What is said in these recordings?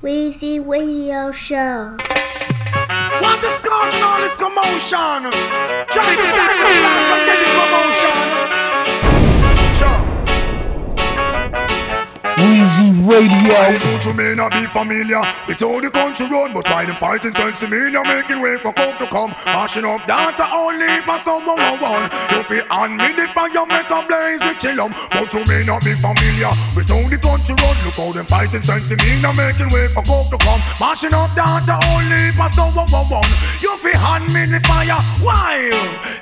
Weezy Radio Show. What is causing all this commotion? Trying to start the plan Weezy Radio. Why don't you may not be familiar with how the country run, but why them fighting sense me, you're making way for coke to come, mashing up data only someone who one. You feel on me the fire, make a blaze the chillum, but you may not be familiar with how the country run. Look how them fighting sense me, you're making way for coke to come, mashing up data only someone who one. You feel on me the fire, why?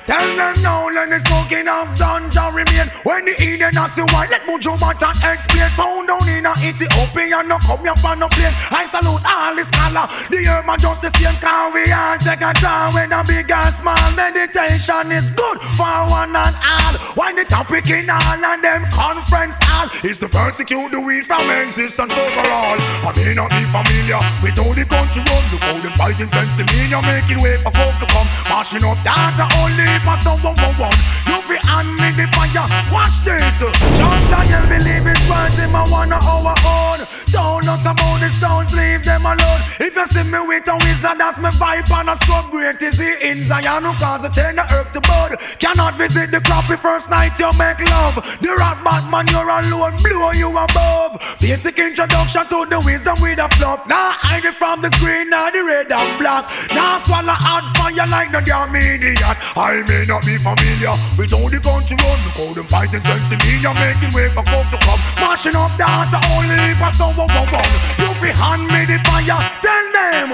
Tell them now, let the smoking of ganja remain. When the Eden has the white, let Mojo Bata explain. Found down in a Ethiopia, no come here for no plane. I salute all the scholar. The earth man just the same car we all take a draw with a big and small. Meditation is good for one and all. Why the topic in all and them conference all is to persecute the weed from existence overall. I may not be familiar with how the country run. Look how them fighting sense in making way for coke to come. Mashing up data only for someone one one. You be on me the fire. Watch this. John Daniel believe his words in my one of our own. Don't know about the stones, leave them alone. If you see me with a wizard, that's my vibe and a scrub great is he in Zion who cause the earth to bud. Cannot visit the crappy first night you make love. The rock Batman, you're alone, blow you above. Basic introduction to the wisdom with a fluff. Now hide it from the green, now the red and black. Now swallow hot fire like no damn idiot. I may not be familiar with how the country run. How them fighting sense in me, you're making way for coke to come. Mashing up data only for someone one one. You fi hand me the fire, tell them.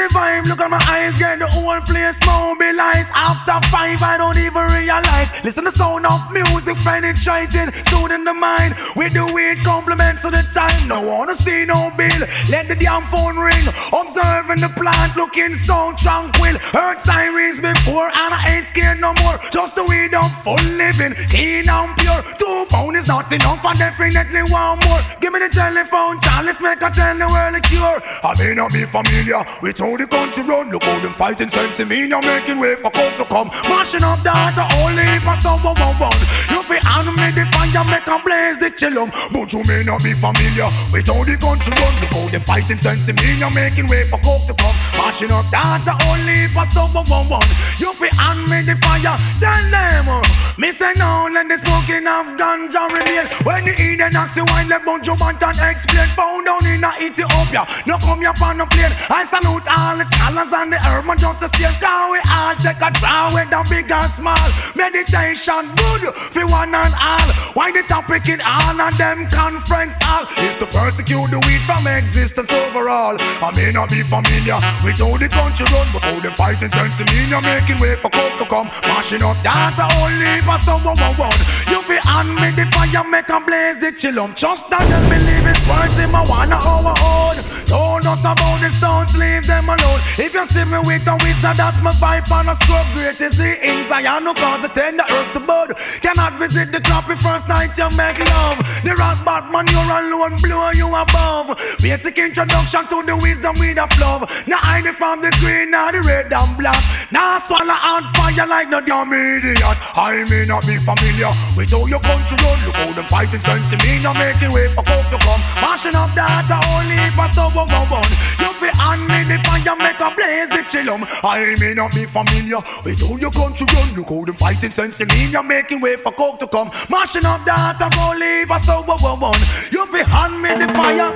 The vibe, look at my eyes, get the whole place mobilized. After five, I don't even realize. Listen the sound of music penetrating, soothing the mind. With the weird compliments of the time. No wanna see no bill. Let the damn phone ring. Observing the plant, looking so tranquil. Heard sirens before, and I ain't scared no more. Just the weed of full living, clean and pure. Two pound is not enough, I definitely want more. Give me the telephone, Charles, make a tell the world a cure. I may not be familiar with how the country run. Look how them fighting sense in now making way for coke to come. Mashing up data only for someone one. You be me the fire, make a blaze the chillum. But you may not be familiar with how the country run. Look how them fighting sense in now making way for coke to come. Mashing up data only for someone one. You be me the fire, tell them. uh, Me say no, let the smoking of ganja remain. When the Eden ask the wine, let Bonjo Bantan explain. Found down in a Ethiopia, no come here on a plane. I salute all the scholars and the urban just the same. Cause we all take a draw with the big and small. Meditation good for one and all. Why the topic in all of them conference hall is to persecute the weed from existence overall. I may not be familiar with how the country run, but how them fighting sense you're making way for coke to come. Mashing up data only for someone one. You be on me the fire, make a blaze the chillum. Just that you believe his words in my one our own. Don't us about the stones, leave them alone. If you see me with a wizard, that's my vibe on a scrub great is the in Zion who cause it tend the earth to bud. Cannot visit the crappy first night you make love. The rock Batman, you're alone, blow you above. Basic introduction to the wisdom with a love. Now I from the green, now the red and black. Now I swallow on fire like no damn idiot. I may not be familiar with how your country run. Look how them fighting sense in me, now making way for coke to come. Mashing up data only for someone one one. You be on me the make a blaze the chillum. I may not be familiar with how your country run. Look how them fighting sense in me, now making way for coke to come. Mashing up data only for someone one one. You be on me the fire.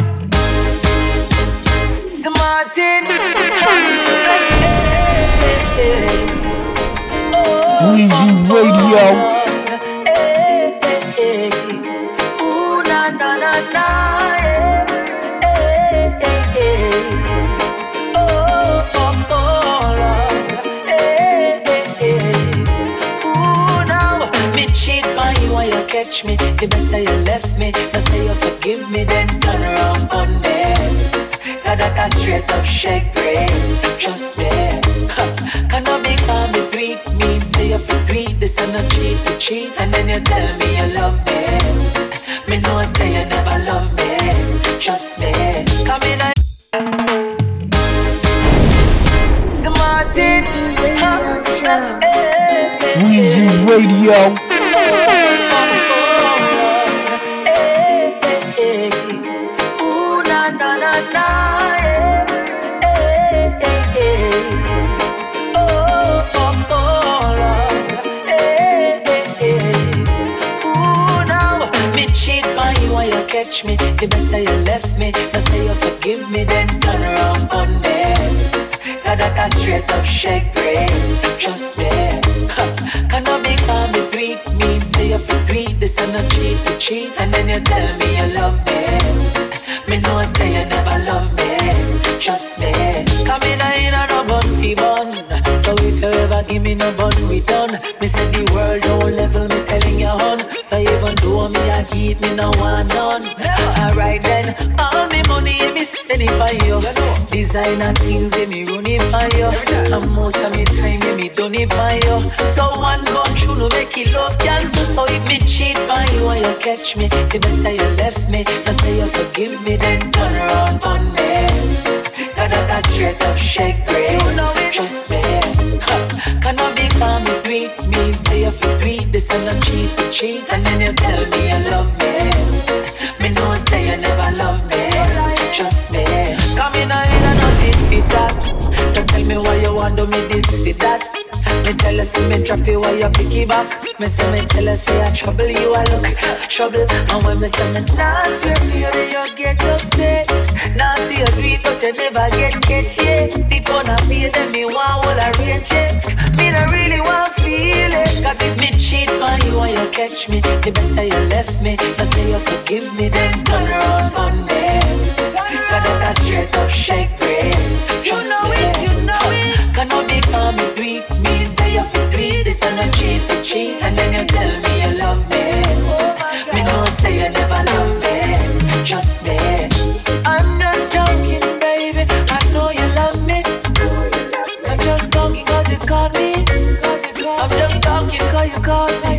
Martin. Weezy Radio. Me. The better you left me. Now say you forgive me, then turn around on me. Cause that a straight up shake brain. Trust me. Can I me? Say you this and not cheat cheat. And then you tell me you love me. Me know say you never love me. Trust me. Come in. Eh, eh, eh. Weezy Radio. Catch me, you better you left me. Now say you forgive me, then turn around on me. Cause that a straight up shake brain. Trust me. Can I be calm me tweet me? Say you for tweet this and not cheat for cheat. And then you tell me you love me. Me know I say you never love me. Trust me. Come in in a no bun fi bun. So you ever give me no bun return, me say the world don't level me telling you hun. So even though me I keep me no one none. Alright then, all me money me spend it for you. Designer things me run it for you. And most of me time me done it for you. So one gun true no make it love cancer. So if me cheat by you and you catch me, you better you left me. Now say you forgive me, then turn around on me. Cause that a straight up shake brain. You know it. Trust me. Can I be calm and tweet me? Say if you tweet this and not cheat for cheat. And then you tell me you love me. Me know say you never love me. Trust me. Come in and in nothing fit that. Tell me why you want to me this fit that. Me tell her, say me drop you while you pick it back. Me say me tell her, say I trouble you, I look trouble. And when me say me nah swear for you, then you get upset. Nah see you do but you never get catch yet. Deep on a pay, then me want all a rate check. Me not really want feel it. Cause if me cheat on you and you catch me, you better you left me. Now say you forgive me, then turn around on me. Cause that a straight up shake brain. Trust you know me. It, you know it. Can I be calm and tweet me? Say you feel tweet this and a cheat for cheat. And then you tell me you love me. me know say you never love me. Trust me. I'm not joking, baby. I know you love me. I'm just talking cause you caught me. I'm just talking cause you caught me.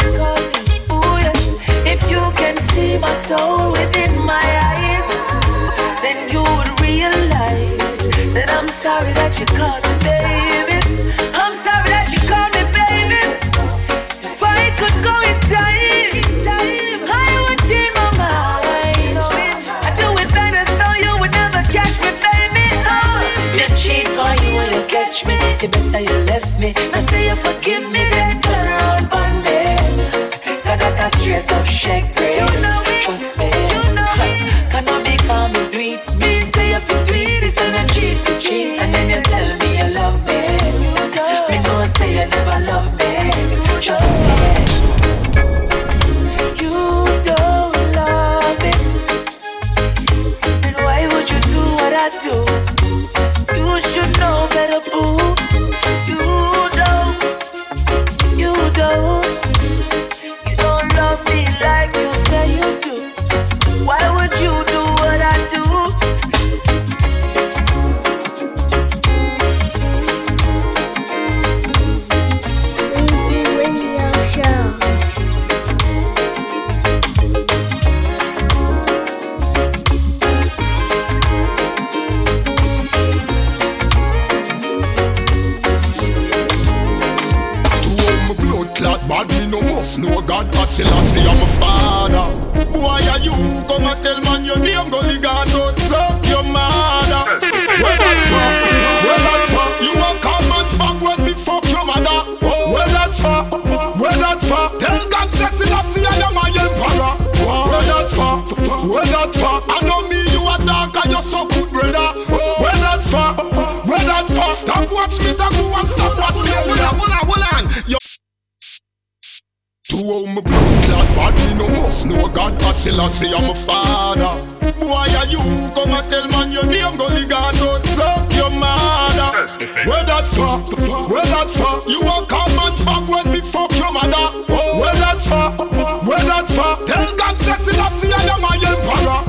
Ooh, yeah. If you can see my soul within my eyes, sorry that you caught me, baby. I'm sorry that you caught me, baby. If I could go in time, I would change my mind. I do it better so you would never catch me, baby. Oh, you cheat on you when catch me. You better you left me. Now say you forgive me, then turn around on me. Cause that a straight up shake. You know. Trust me. You know. Can I be calm and tweet me? Say you tweet this say you never love me. Trust me. You don't love me. Then why would you do what I do? You should hold my blood clot bad, me no must know God, but Selassie I say I'm a father. Boy, are you come and tell man your name, Gully God, no suck your mother. Where that for? Where that for? You a come and fuck when me fuck your mother. Where that for? Where that for? Tell God, say Selassie I am a emperor.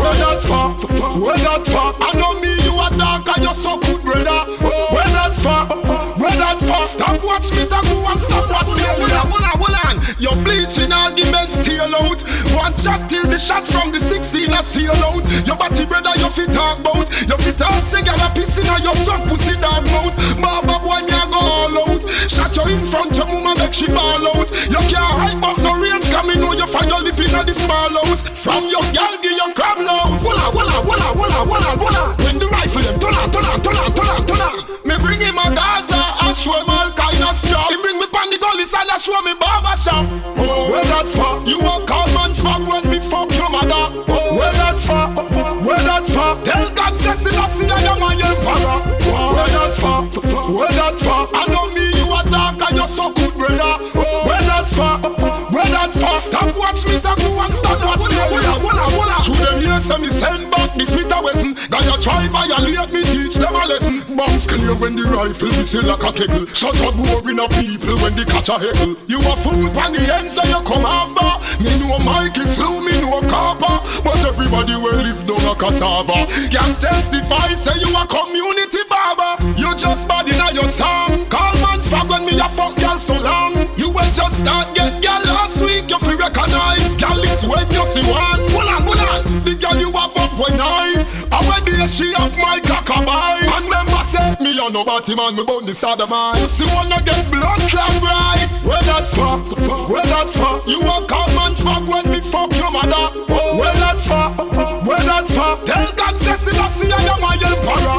Where that for? Where that for? I know me, you a dark and you so good, brother. Stop watch me, that go and stop watch me. Hold on, hold on, hold on. Your bleaching arguments still out. One shot till the shot from the 16 I seal out. Your body brother, you fit talk about. You fit talk say girl a piss in your son pussy dog mouth. Baba boy me a go all out. Shot you in front your mama make she ball out. You can't hide but no range come know you find your living at the small house. From your girl give your crab nose. Walla walla walla walla walla walla. When the rifle them turn on turn on turn on turn on turn on. Me bring him a Gaza Show him all kind of stuff. He bring me pon the gully side, I show me barber shop. Oh, where that far? You a call man fuck when me fuck your mother. Oh, where that far? Oh, where that far? Tell God says it, I see I am a young para. Where that far? Where that far? I know me you a dark and you so good brother. Oh, where that far? Oh, where that far? Stop watch me, talk to and stop watch me. Walla, walla, walla years, me send back the Smith Wesson. Your try violate me, teach them a lesson. Bombs clear when the rifle whistle like a kettle. Shut up, boring of people when they catch a heckle. You a fool on the end, so you come over. Me know Mikey flew, me know copper. But everybody will live down a cassava. Can testify, say you a community barber. You just bad in your song. Call man fuck when me a fuck girl so long. You will just start get girl last week. You feel recognize girl it's when you see one. She have my cockabite. And member say me a nobody man me born this other man. Pussy wanna get blood clot right. Where that fuck? Where that fuck? You a call man fuck when me fuck your mother. Where that fuck? Where that fuck? Tell God say see I am my emperor.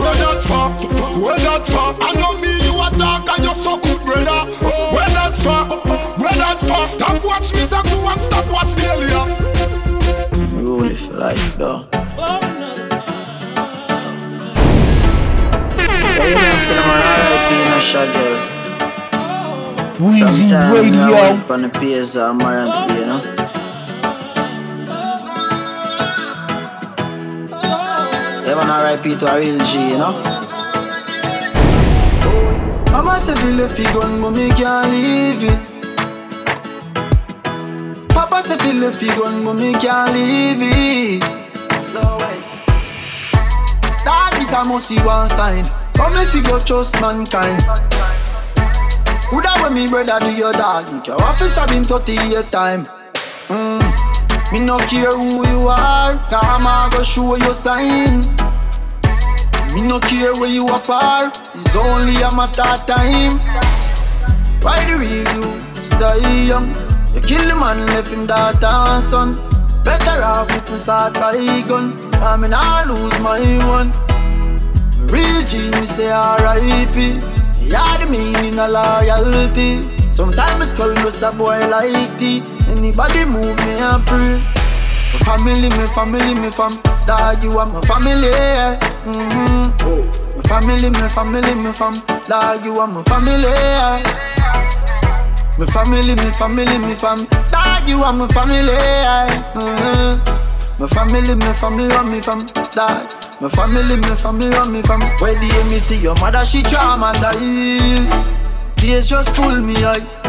Where that fuck? Where that fuck? I know me you a talk and you so good brother. Where that fuck? Where that fuck? Stop watch me talk to and stop watch the alien. Rule it for life, though. Oh. Yeah, you know, cinema RIP in a shaggy. Weezy Radio. on the PS Bay, you know. Yeah, man, RIP to a real G, you know. Mama say feel the fig gun, but me can't leave it. Papa say feel the fig gun, but me can't leave it. No way. That is a must see one sign. But me figure trust mankind. Coulda when me brother do your dog, you can have stab him 38 time. Mm. Me no care who you are, come I go show you sign. Me no care where you are, it's only a matter of time. Why the youths die young? You kill the man, left him daughter and son. Better off if me start by gun, I mean I lose my one. Real G, me say R.I.P. Yeah, the meaning of loyalty. Sometimes skull was a boy like tea. Anybody move me and pray. My family, my family, my fam. Dog, you are my family. Yeah. Mm-hmm. My family, my family, my fam. Dog, you are my family. Yeah. My family, my family, my fam. Dog, you are my family. Yeah. Mm-hmm. My family, my family, me fam. Dog. My family, my family, and me fam. Where the me see your mother, she traumatized. Days just full me eyes.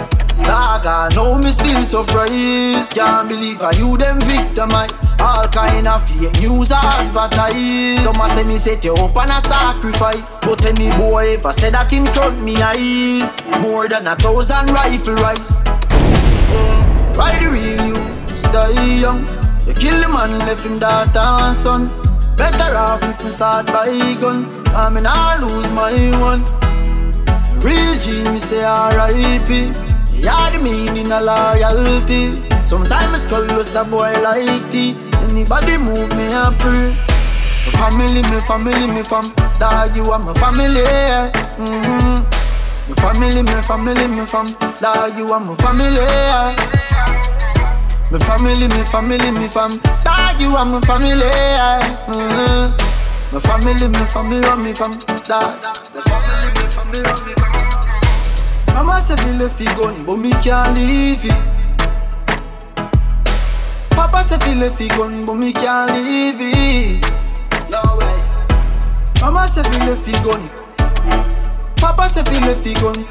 Dog, I know me still surprised. Can't believe how you them victimized. All kind of fake news are advertised. Some a say me set you up on a sacrifice. But any boy ever said that in front me eyes. More than a thousand rifle. Mm, Why the real youths die young? You kill the man, left him daughter and son. Better off if me start by gun. I mean I lose my one. Real G, me say R.I.P. Yeah, the meaning of loyalty. Sometimes skull was a boy like tea. Anybody move me and pray. My family, my family, my fam. Dog, you are my family. Mm-hmm. My family, my family, my fam. Dog, you are my family. My family, my family, my fam. Dog, you are my family. Yeah. Mm-hmm. My family, my family, me fam. Dog, my family, my family, me fam. Mama say feel the fig gun, but me can't leave it. Papa say feel the fig gun, but me can't leave it. No way. Mama say feel the fig gun. Papa say feel the fig gun.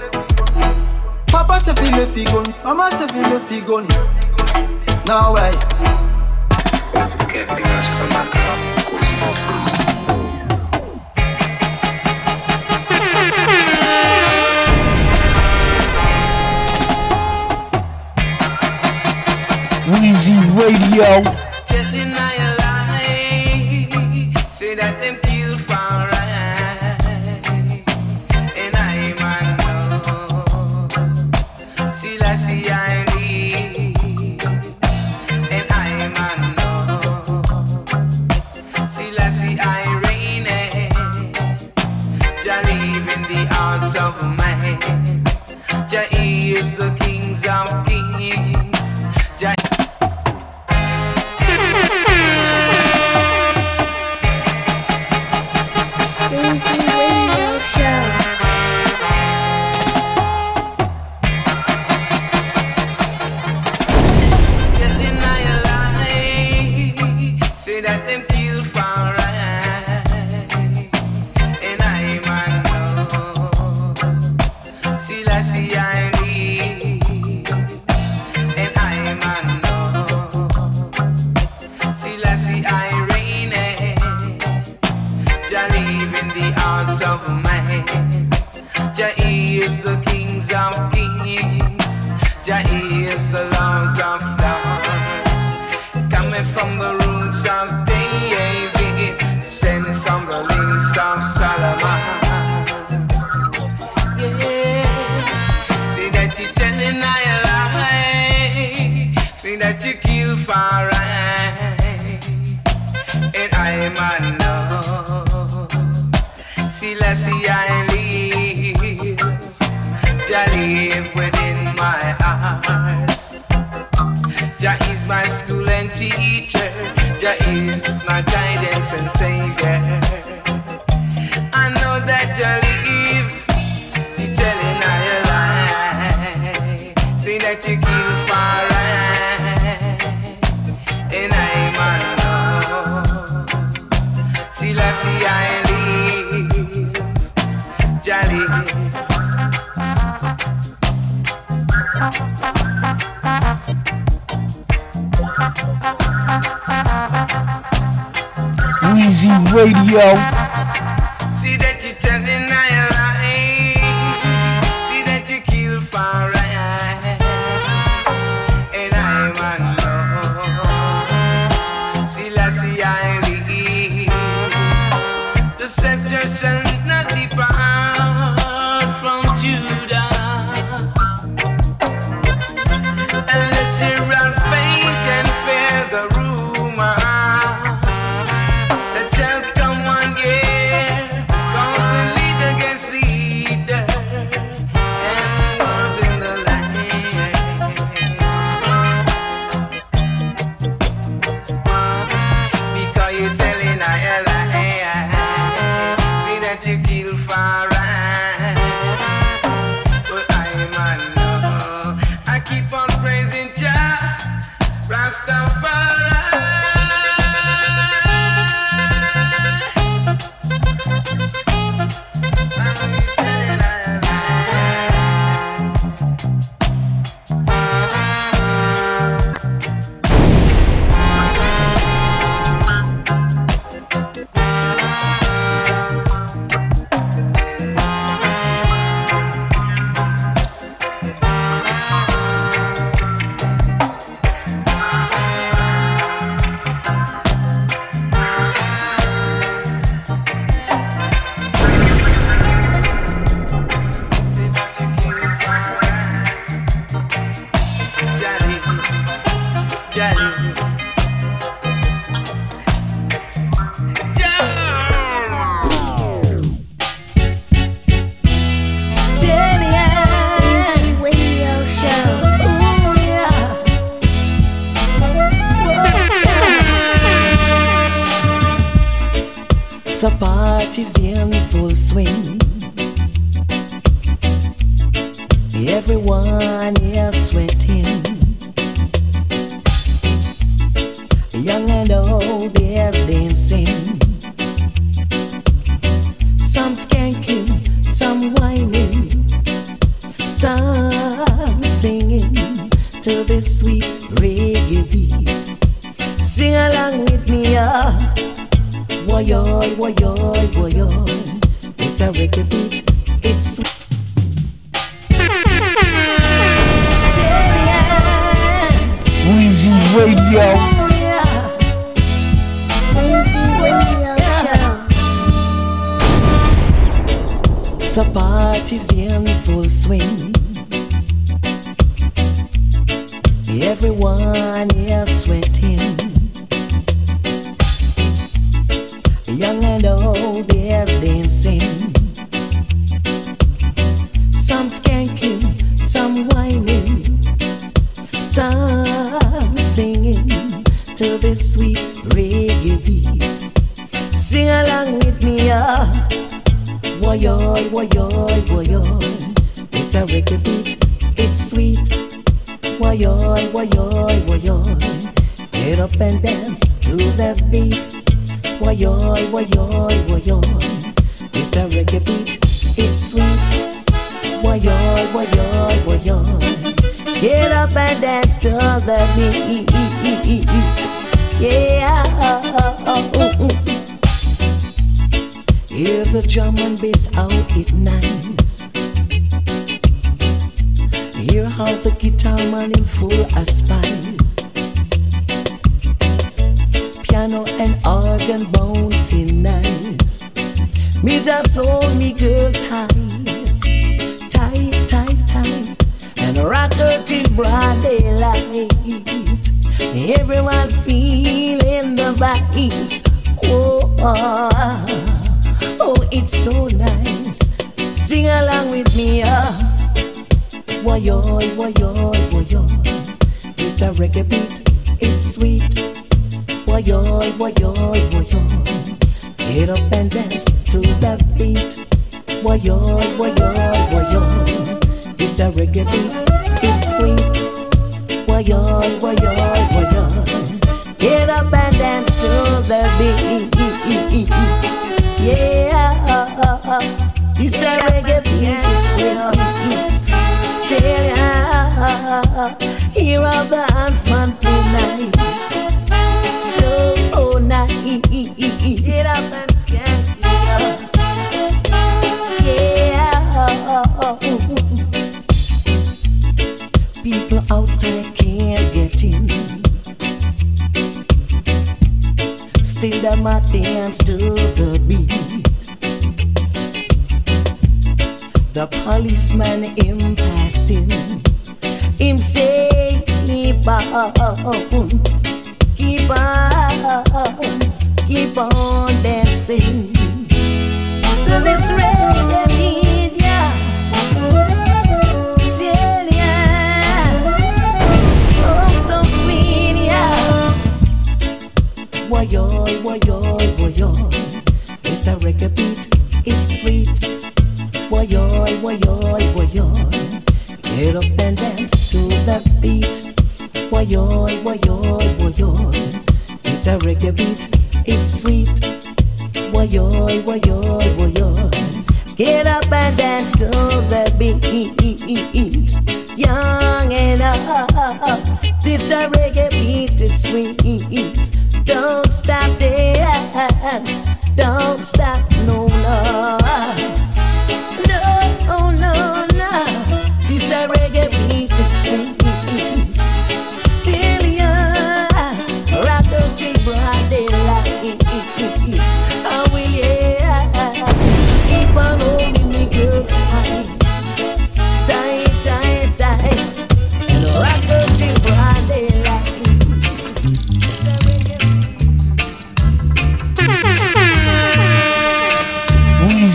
Papa say feel the fig gun. Mama say feel the fig gun. No way. Weezy Radio. James, my James. go. whining, some singing to this sweet reggae beat. Sing along with me, ah, Why oh, why woyoy, why woyoy. It's a reggae beat, it's sweet. Why oh, why Woyoy, why woyoy. Get up and dance to that beat. Why oh, why Woyoy, why woyoy. It's a reggae beat, it's sweet. Why-yard, why-yard, why-yard. Get up and dance to the beat. Yeah. Hear the drum and bass out, it nice. Hear how the guitar man in full of spice. Piano and organ bouncing nice. Me just hold me girl tight and rock her till broad daylight. Everyone feeling the vibes. Oh, oh, oh, it's so nice. Sing along with me, ah. Woyoy, woyoy, woyoy. It's a reggae beat, it's sweet. Woyoy, woyoy, woyoy. Get up and dance to that beat. Woyoy, woyoy, woyoy. It's a reggae beat, it's sweet. Woyoy, woyoy, woyoy. Get up and dance to the beat. Yeah, it's a reggae beat, it's sweet. Tell ya, here are the huntsman play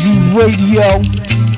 Weezy Radio.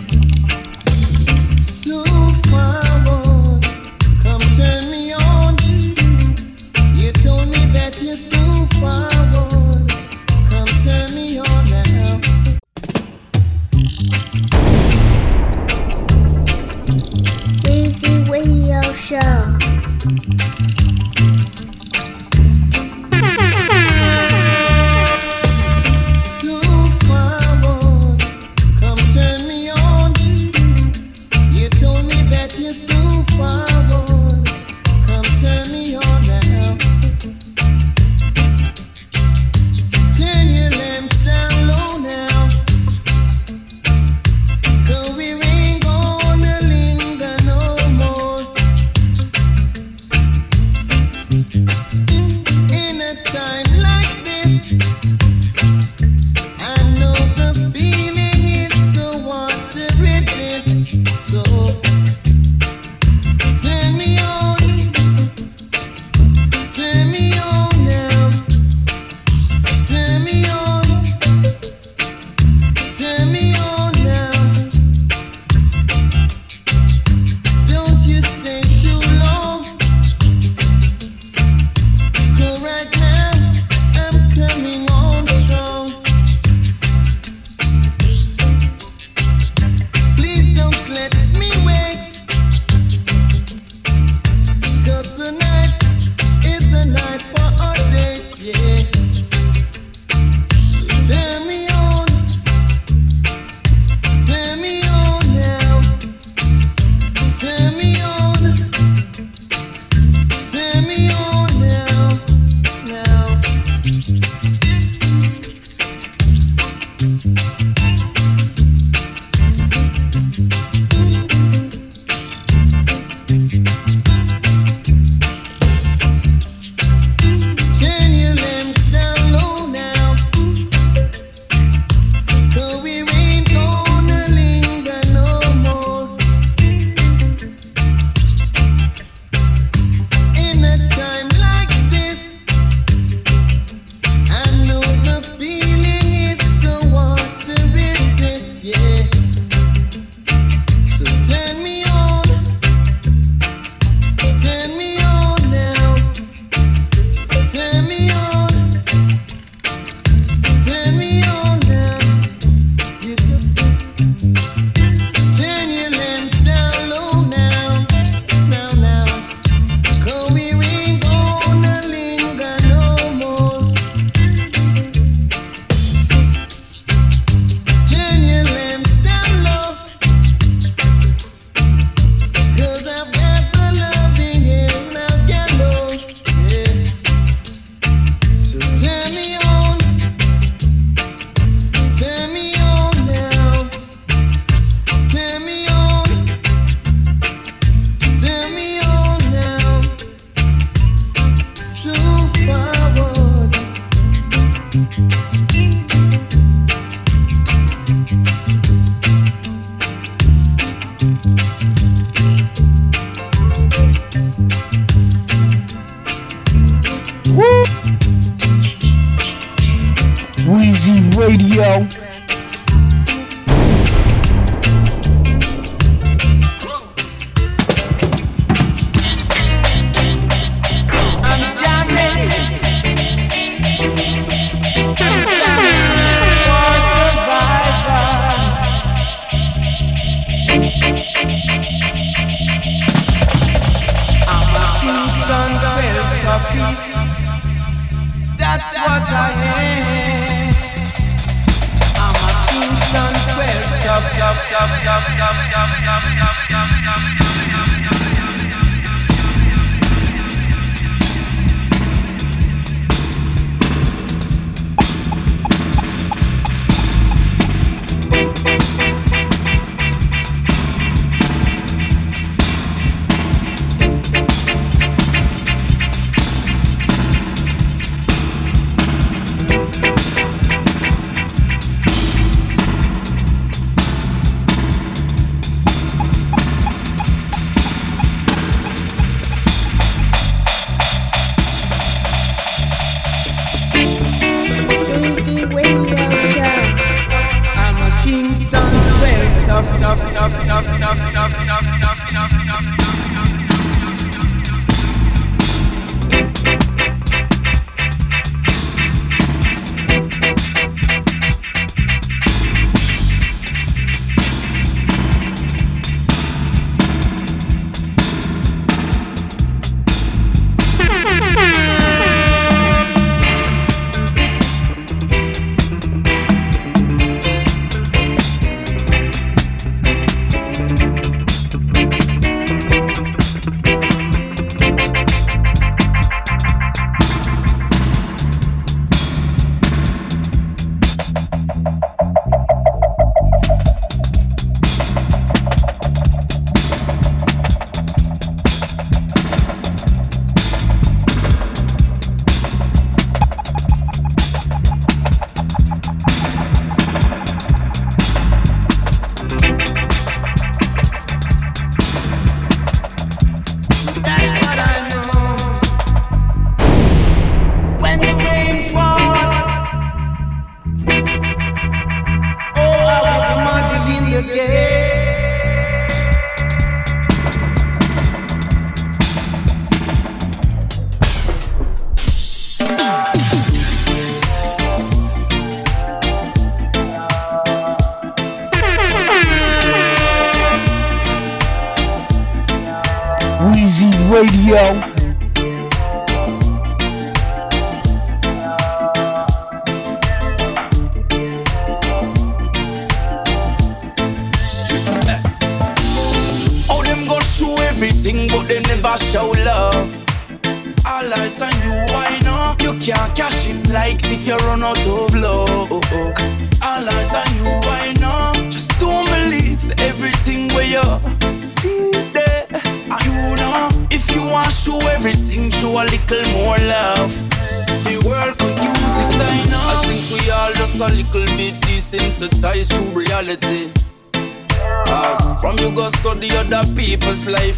Radio.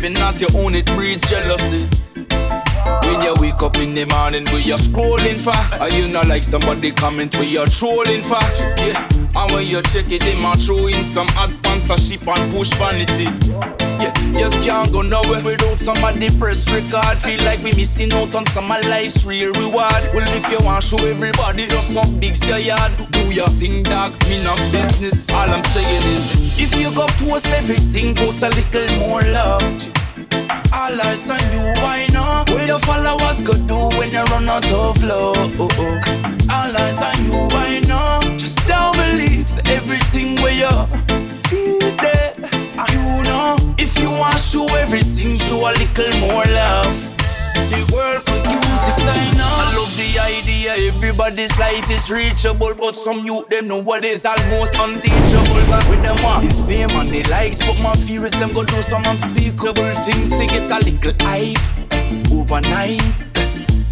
Life and not your own, it breeds jealousy. When you wake up in the morning, we are scrolling for. Are you not like somebody comment we are trolling for? Yeah. And when you check it, they might throw in some ad sponsorship and push vanity. Yeah, you can't go nowhere without somebody press record. Feel like we missing out on some of life's real reward. Well, if you want to show everybody just some big your yard, do your thing, dog. Me not business. All I'm saying is, if you go post everything, post a little more love. All eyes on you, why not? What your followers could do when you run out of love. All eyes on you, why not? Just don't believe everything where you see there. You know, if you want to show everything, show a little more love. The world could it, I love the idea everybody's life is reachable, but some youth them know what is almost unteachable. But with them want the fame and the likes, but my fear is them go do some unspeakable things to get a little hype overnight.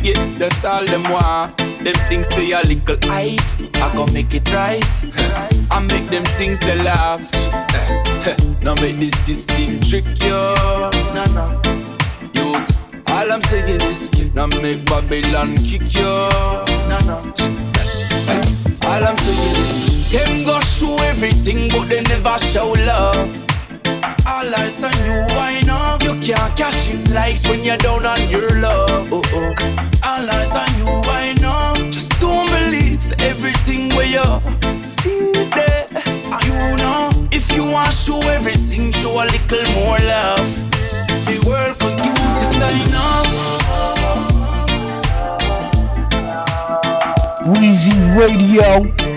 Yeah, that's all them want. Them things say a little hype. I gon' make it right. I make them things they laugh. Eh, eh, now make the system trick you. Nah, nah. Youth, all I'm saying is, now make Babylon kick you. Nah, nah. All I'm saying is, Them go show everything, but they never show love. All eyes on you, why not? You can't cash in likes when you're down on your love. Oh, oh. All eyes on you, why not? Just don't believe everything where you see there. You know, if you want to show everything, show a little more love. Weezy Radio.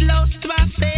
Radio. Make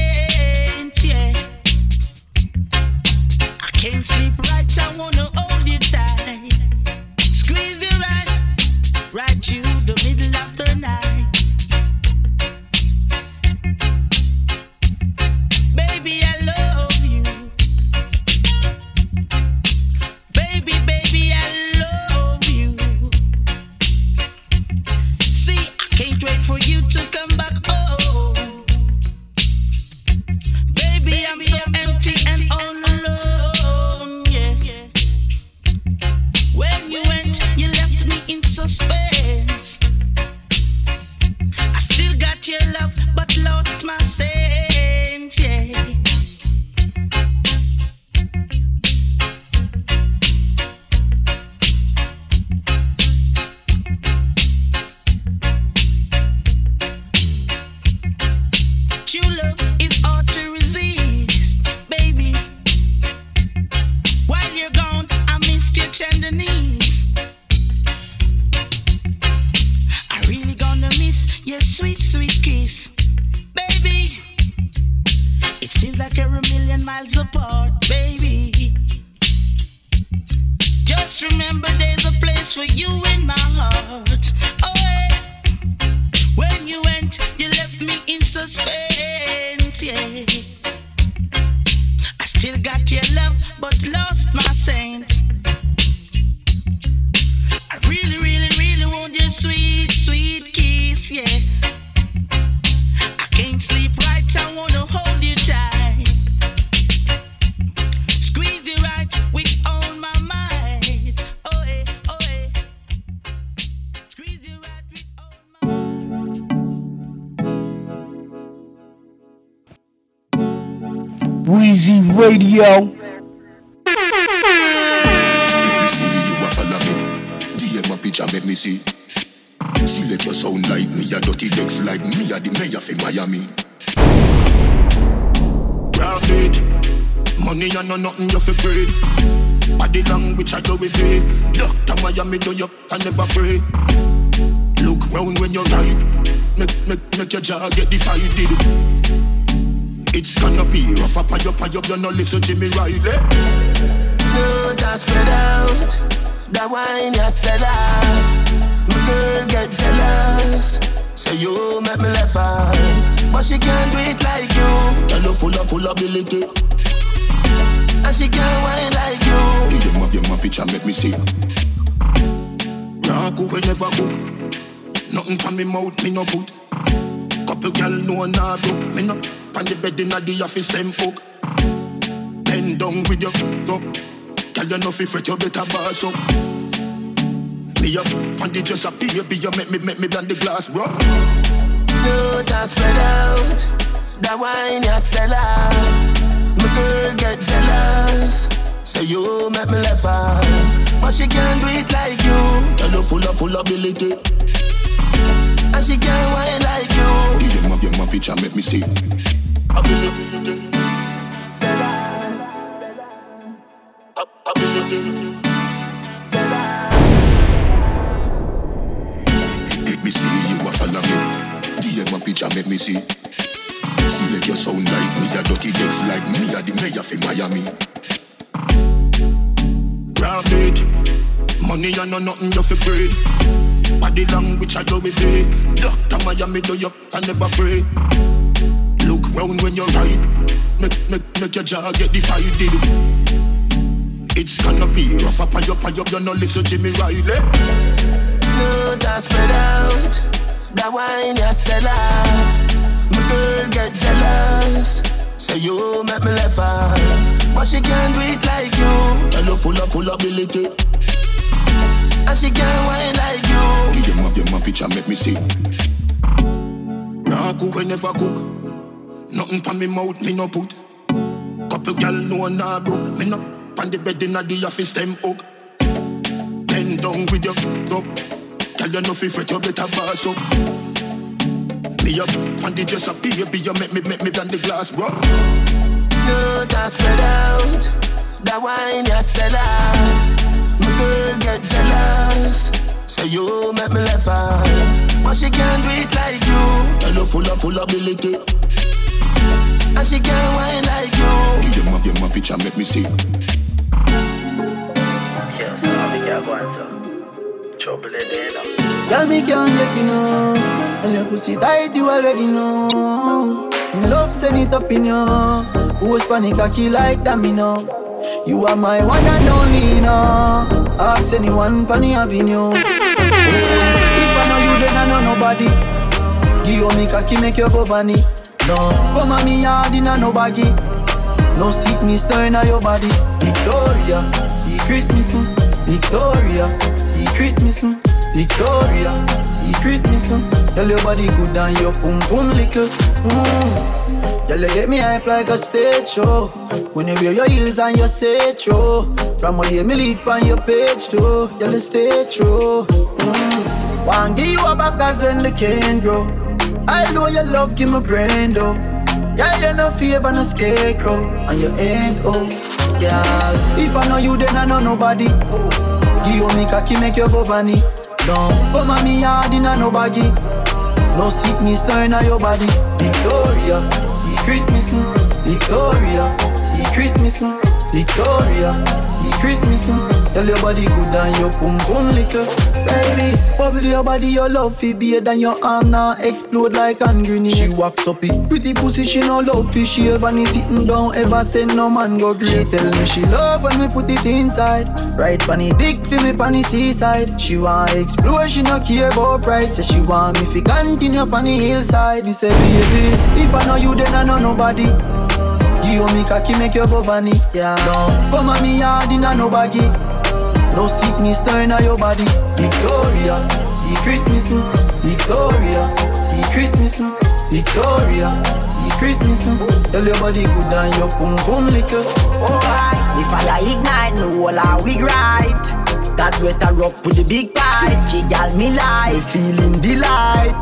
see. Select your sound like me, a dirty legs like me, a the mayor for Miami. Grab it, money and no nothing you fi pray. Body language I go with it. Doctor Miami do you I never afraid. Look round when you're right. Make make make your jaw get divided. It's gonna be rough up and up and up, you no listen to me right eh? Riley. No, just spread out. The wine you sell off. My girl get jealous. So you make me left her, but she can't do it like you. Girl, you full of full ability, and she can't whine like you. Give them up, your picture, make me see. Nah, cook, never cook. Nothing from me mouth, me no put. Couple gal no nah do. Me no on the bed inna the office, them hook. Bend down with your up. Girl, you fi fret, you better boss up. Me up on the dress, a baby, you make me make me bend the glass, bro. You just spread out. That wine you sell off. My girl get jealous. Say you make me left her, but she can't do it like you. Girl, you full of full ability. And she can't whine like you. Give them up, your picture, make me see. Me do you. I never afraid. Look round when you ride. Make, make, make your jaw get divided. It's gonna be rough up and up and up. You no listen Jimmy Riley. Eh? No, just spread out. That wine you sell off. My girl get jealous. Say you make me left her, ah. but she can't do it like you. Girl, you full of full of ability. And she can't whine like you. Give them up, your my picture, make me see. Nah, cook, we never cook. Nothing from me mouth, me no put. Couple gal no nah broke. Me no on the bed inna the office, them hook. Bend down with your up. Girl, you fi fret, you better boss up. Me up on the dress, a baby, you make me make me bend the glass, bro. No, just spread out. That wine you sell off. My girl get jealous. Say you make me left her, but she can't do it like you. Girl, you full of full ability. And she can't whine like you. Give them up, your my picture, make me see. Yes, how we get going to trouble in there now. Girl, me can't get enough. And your pussy tight, you already know. Me love send it up in you. Who's panic cocky like that, me know. You are my one and only, no. Ask anyone pan the avenue. If I know you, then I know nobody. Give me cocky, make your go vanny. No, come on me hard in a no baggy. No sickness turn on your body. Victoria, secret missing. Victoria, secret missing. Victoria, secret missing. Tell your body good and your pum pum little. Mm. Girl, you get me hype like a stage show. When you wear your heels and your say true. From all day me leave on your page too. Girl, you stay true. Mm. One give you a back as when the can grow. I know your love give me brain though. Girl, you no favor no scarecrow, and you ain't oh. Girl, if I know you, then I know nobody. Give me cocky, make you go vanny. Come on me hard in a no baggy. No sickness turn on your body. Victoria, secret missing. Victoria, secret missing. Victoria, secret missing. Tell your body good and your pum pum little. Baby, bubble your body, your love fi beer than your arm now explode like hand grenade. She walks up it, pretty pussy she no love fi she ever ni sitting down ever send no man go great. She tell me she love when me put it inside. Right panny dick fi me panny seaside. She want explore, she no care about price. Say she want me fi continue panny hillside. Me say baby, if I know you then I know nobody. Give me cocky make you go vanny. Yeah. Don't come on me hard in a no baggy. No sickness turn on your body. Victoria, secret missing. Victoria, secret missing. Victoria, secret missing. Tell your body good and your pum pum little. Alright, the fire ignite, me whole a wig right. That wetter up with the big pipe. She gal me like, feeling delight.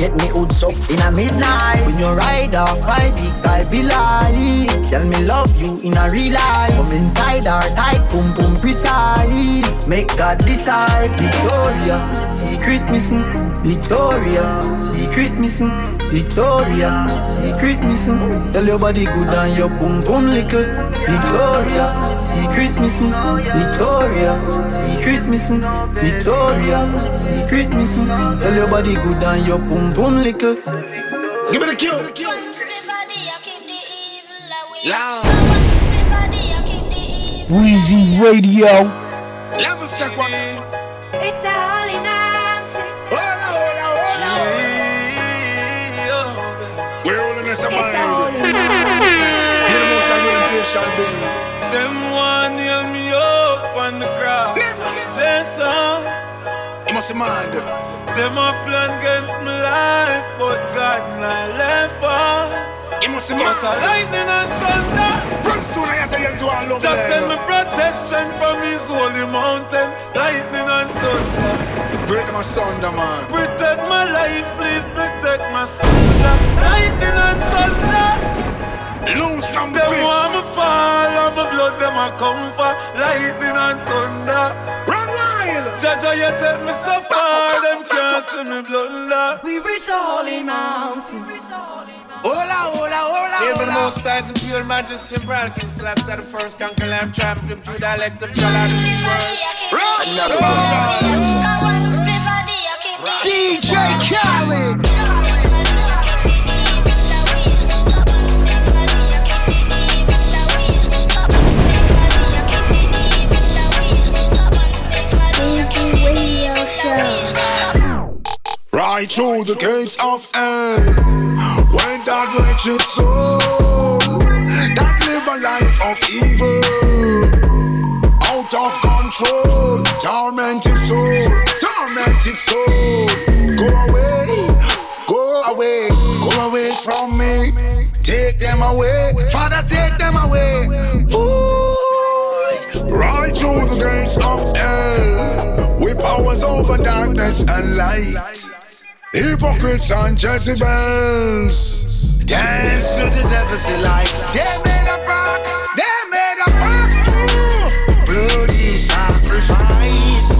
Get me hoods up in a midnight. When you ride off my dick, I be like. Tell me love you in a real life. Come inside our tight, boom boom precise. Make God decide. Victoria, secret missing. Victoria, secret missing. Victoria, secret missing. Tell your body good and your boom pum little. Victoria, secret missing. Victoria, secret missing. Victoria, secret missing. Tell your body good and your pum boom boom little. Give me the cue. Loud. Weezy Radio. Level check one. It's a holy night. Hola, hola, hola. We're holding this in mind. Get the most I shall be. Them one nail me up on the cross. Jason. You must mind. Them a plan against my life, but God not left us. You must But mind. a lightning and thunder. Brimstone, I tell you to all love Just send me protection from his holy mountain. Lightning and thunder. Break them asunder, man. Protect my life, please protect my soldier. Lightning and thunder. Loose from the Them want me fall and my blood them a come for lightning and thunder. Jaja, you take me so far, them can't see me blunder. We reach a holy mountain. Hola, hola, hola, Even hola. most times in pure majesty and brand King Celestia the first conquer lamb tramp them through dialect of Jala this world DJ Khaled. Right through the gates of hell. When that wretched soul that live a life of evil, out of control, tormented soul, tormented soul. Go away, go away, go away from me. Take them away, Father, take them away. Ooh, right through the gates of hell, with powers over darkness and light. Hypocrites and Jezebels dance to the devil's delight. They made a pact, they made a pact. Bloody sacrifice.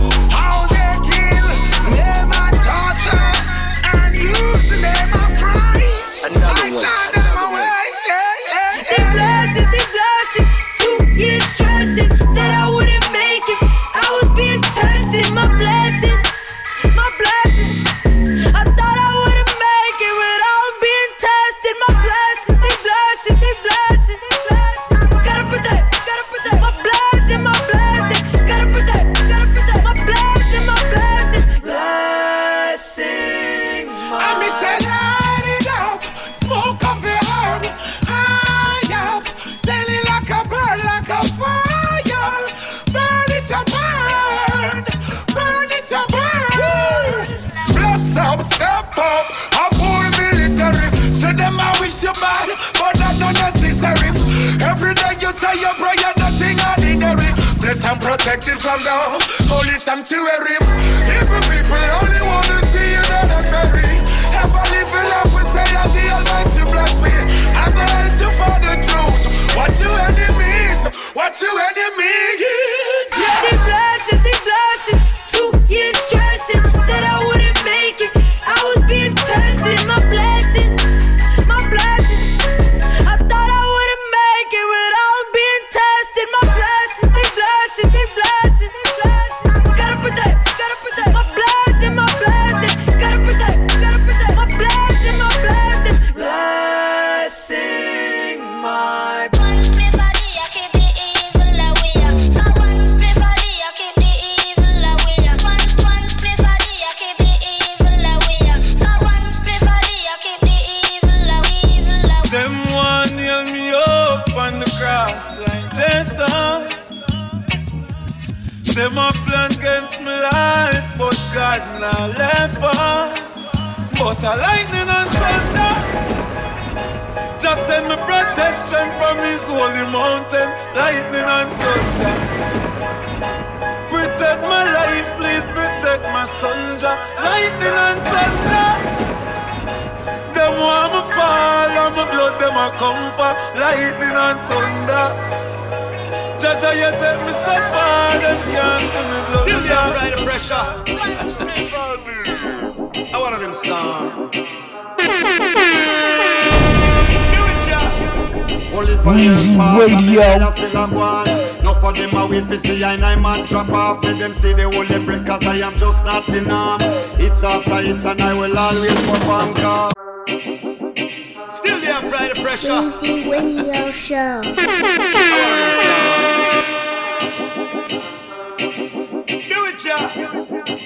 Bless and protected from the holy sanctuary. Evil people only want to see you dead and buried. Ever living up, wait for see I and man drop off. Let them see the whole them break cause I am just not the norm. It's after it's and I will always perform cause. Still there, apply the pressure. Easy Radio Show. Do it, yeah.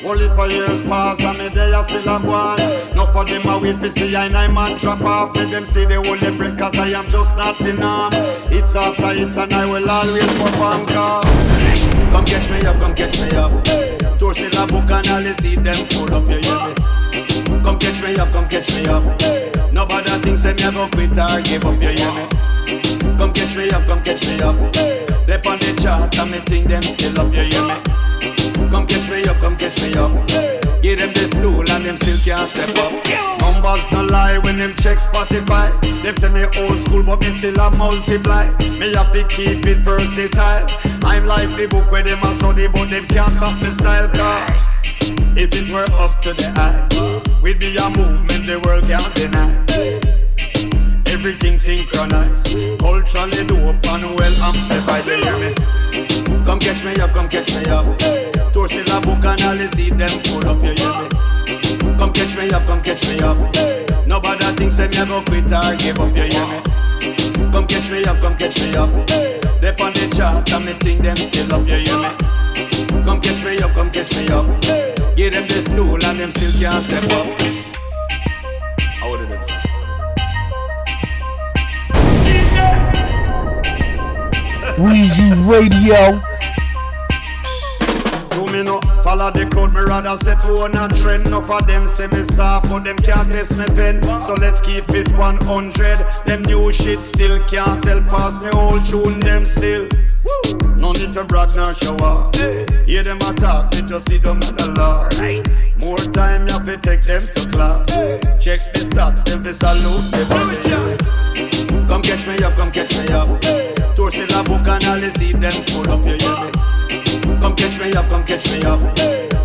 Only for years pass and me day still a gone. No for them I wait for see I and I man drop off. Let them see the whole them break cause I am just not the norm. It's after it's and I will always perform cause. Come catch me up, come catch me up. Tours in a book and you see them full up, you hear me? Come catch me up, come catch me up. Nobody thinks that me go quit or give up, you hear me? Come catch me up, come catch me up. They're on the chart and me think them still up, you hear me? Come catch me up, come catch me up. Give them the tool and them still can't step up. Numbers no lie when them check Spotify. Them say me old school, but me still a multiply. Me have to keep it versatile. I'm like the book where them a study, but them can't cop me style. Cause if it were up to the eye, we'd be a movement the world can't deny. Everything synchronized, culturally dope and well amplified. You hear me? Come catch me up, come catch me up. Tours in a book and you see them full up. You hear me? Come catch me up, come catch me up. Nobody thinks that me a go quit or give up. You hear me? Come catch me up, come catch me up. They on the chart and me think them still up. You hear me? Come catch me up, come catch me up. Give them the stool and them still can't step up. Weezy Radio. Do me no follow the crowd, me rather set for a trend. Enough of them say me soft, but them can't test me pen. So let's keep it 100. Them new shit still can't sell past me old tune, them still. No need to brag nor show off. Hear them attack, me just see them at the law. More time you have to take them to class. Check the stats, them fi salute the boss. Come catch me up, come catch me up. Catch me up.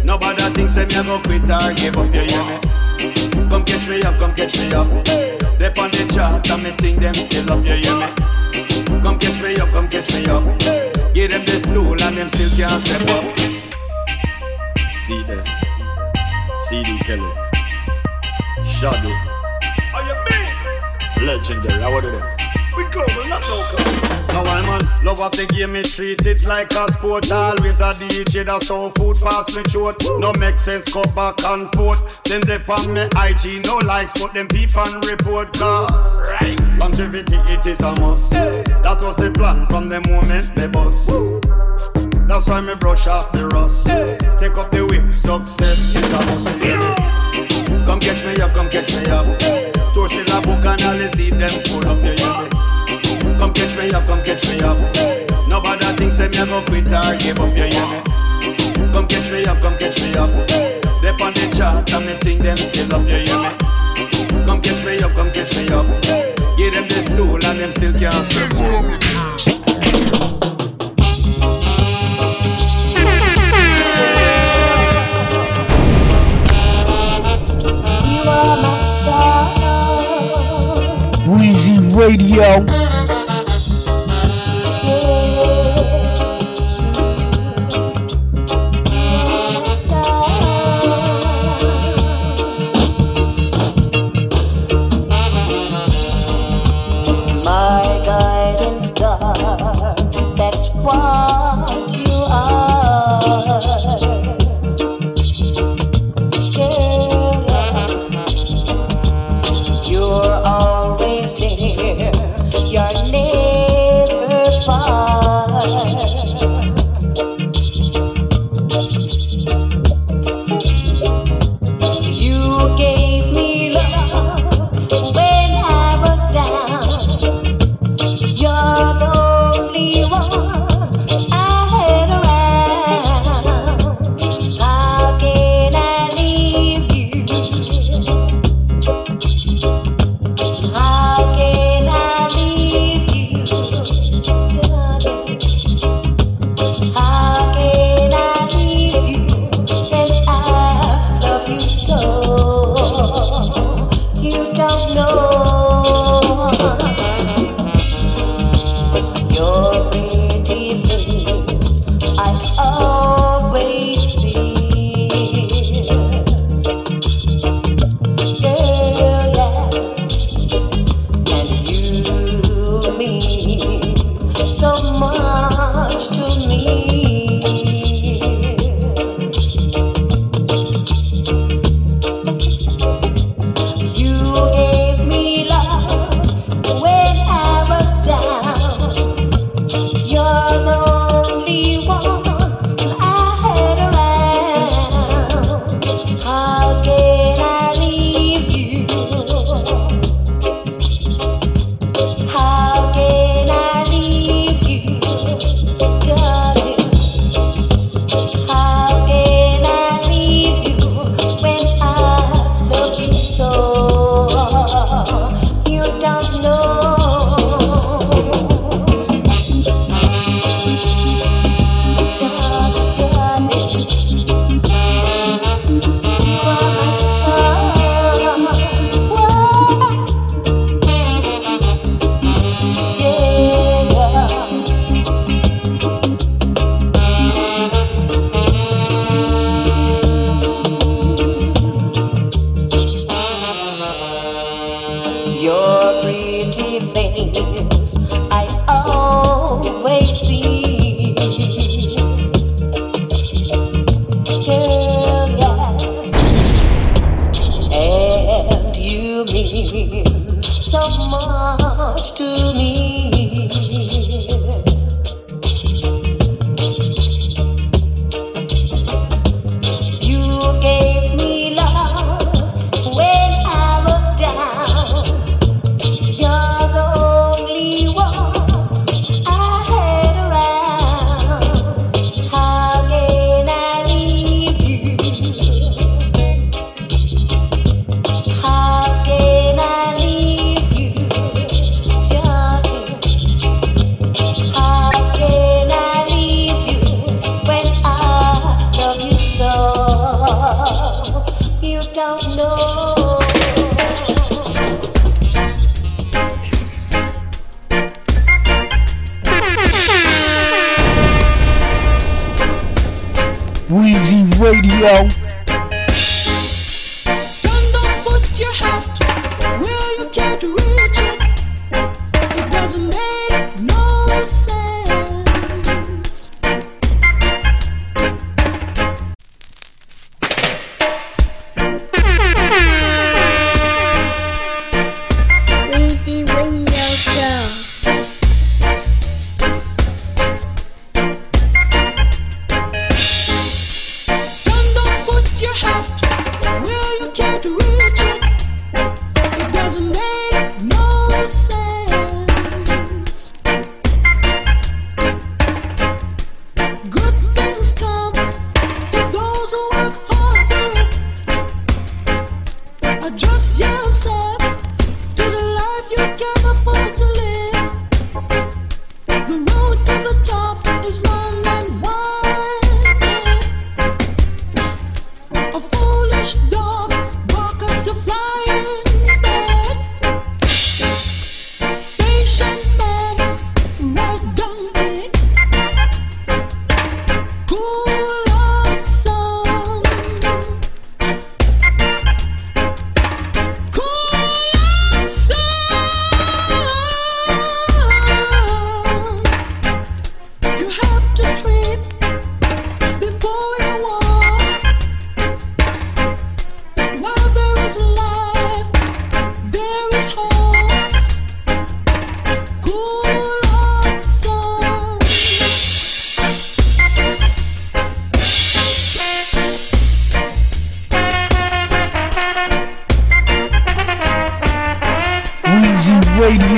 Nobody thinks that me a go quit or give up, you hear me? Come catch me up, come catch me up. They on the charts and me think them still up, you hear me? Come catch me up, come catch me up. Give them the stool and them still can't step up. See there, CD Kelly, Shadow, Are you mean? legendary. How are them? We global, not local. Now I'm on love of the game, me treat it like a sport. Always a DJ that's so food pass me short. No make sense, go back and forth. Them they on me IG, no likes, but them people and report cause right. longevity it is a must. That was the plan from the moment they bust. That's why me brush off the rust. Take up the whip, success is a must. Come catch me up, come catch me up. Tours in a book and you see them full up, your hear me? Come catch me up, come catch me up. Nobody thinks that me a go quit or give up, you hear me? Come catch me up, come catch me up. They on the charts and me think them still up, you hear me? Come catch me up, come catch me up. Give them the stool and them still can't step up. You are my star. Weezy Radio.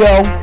Good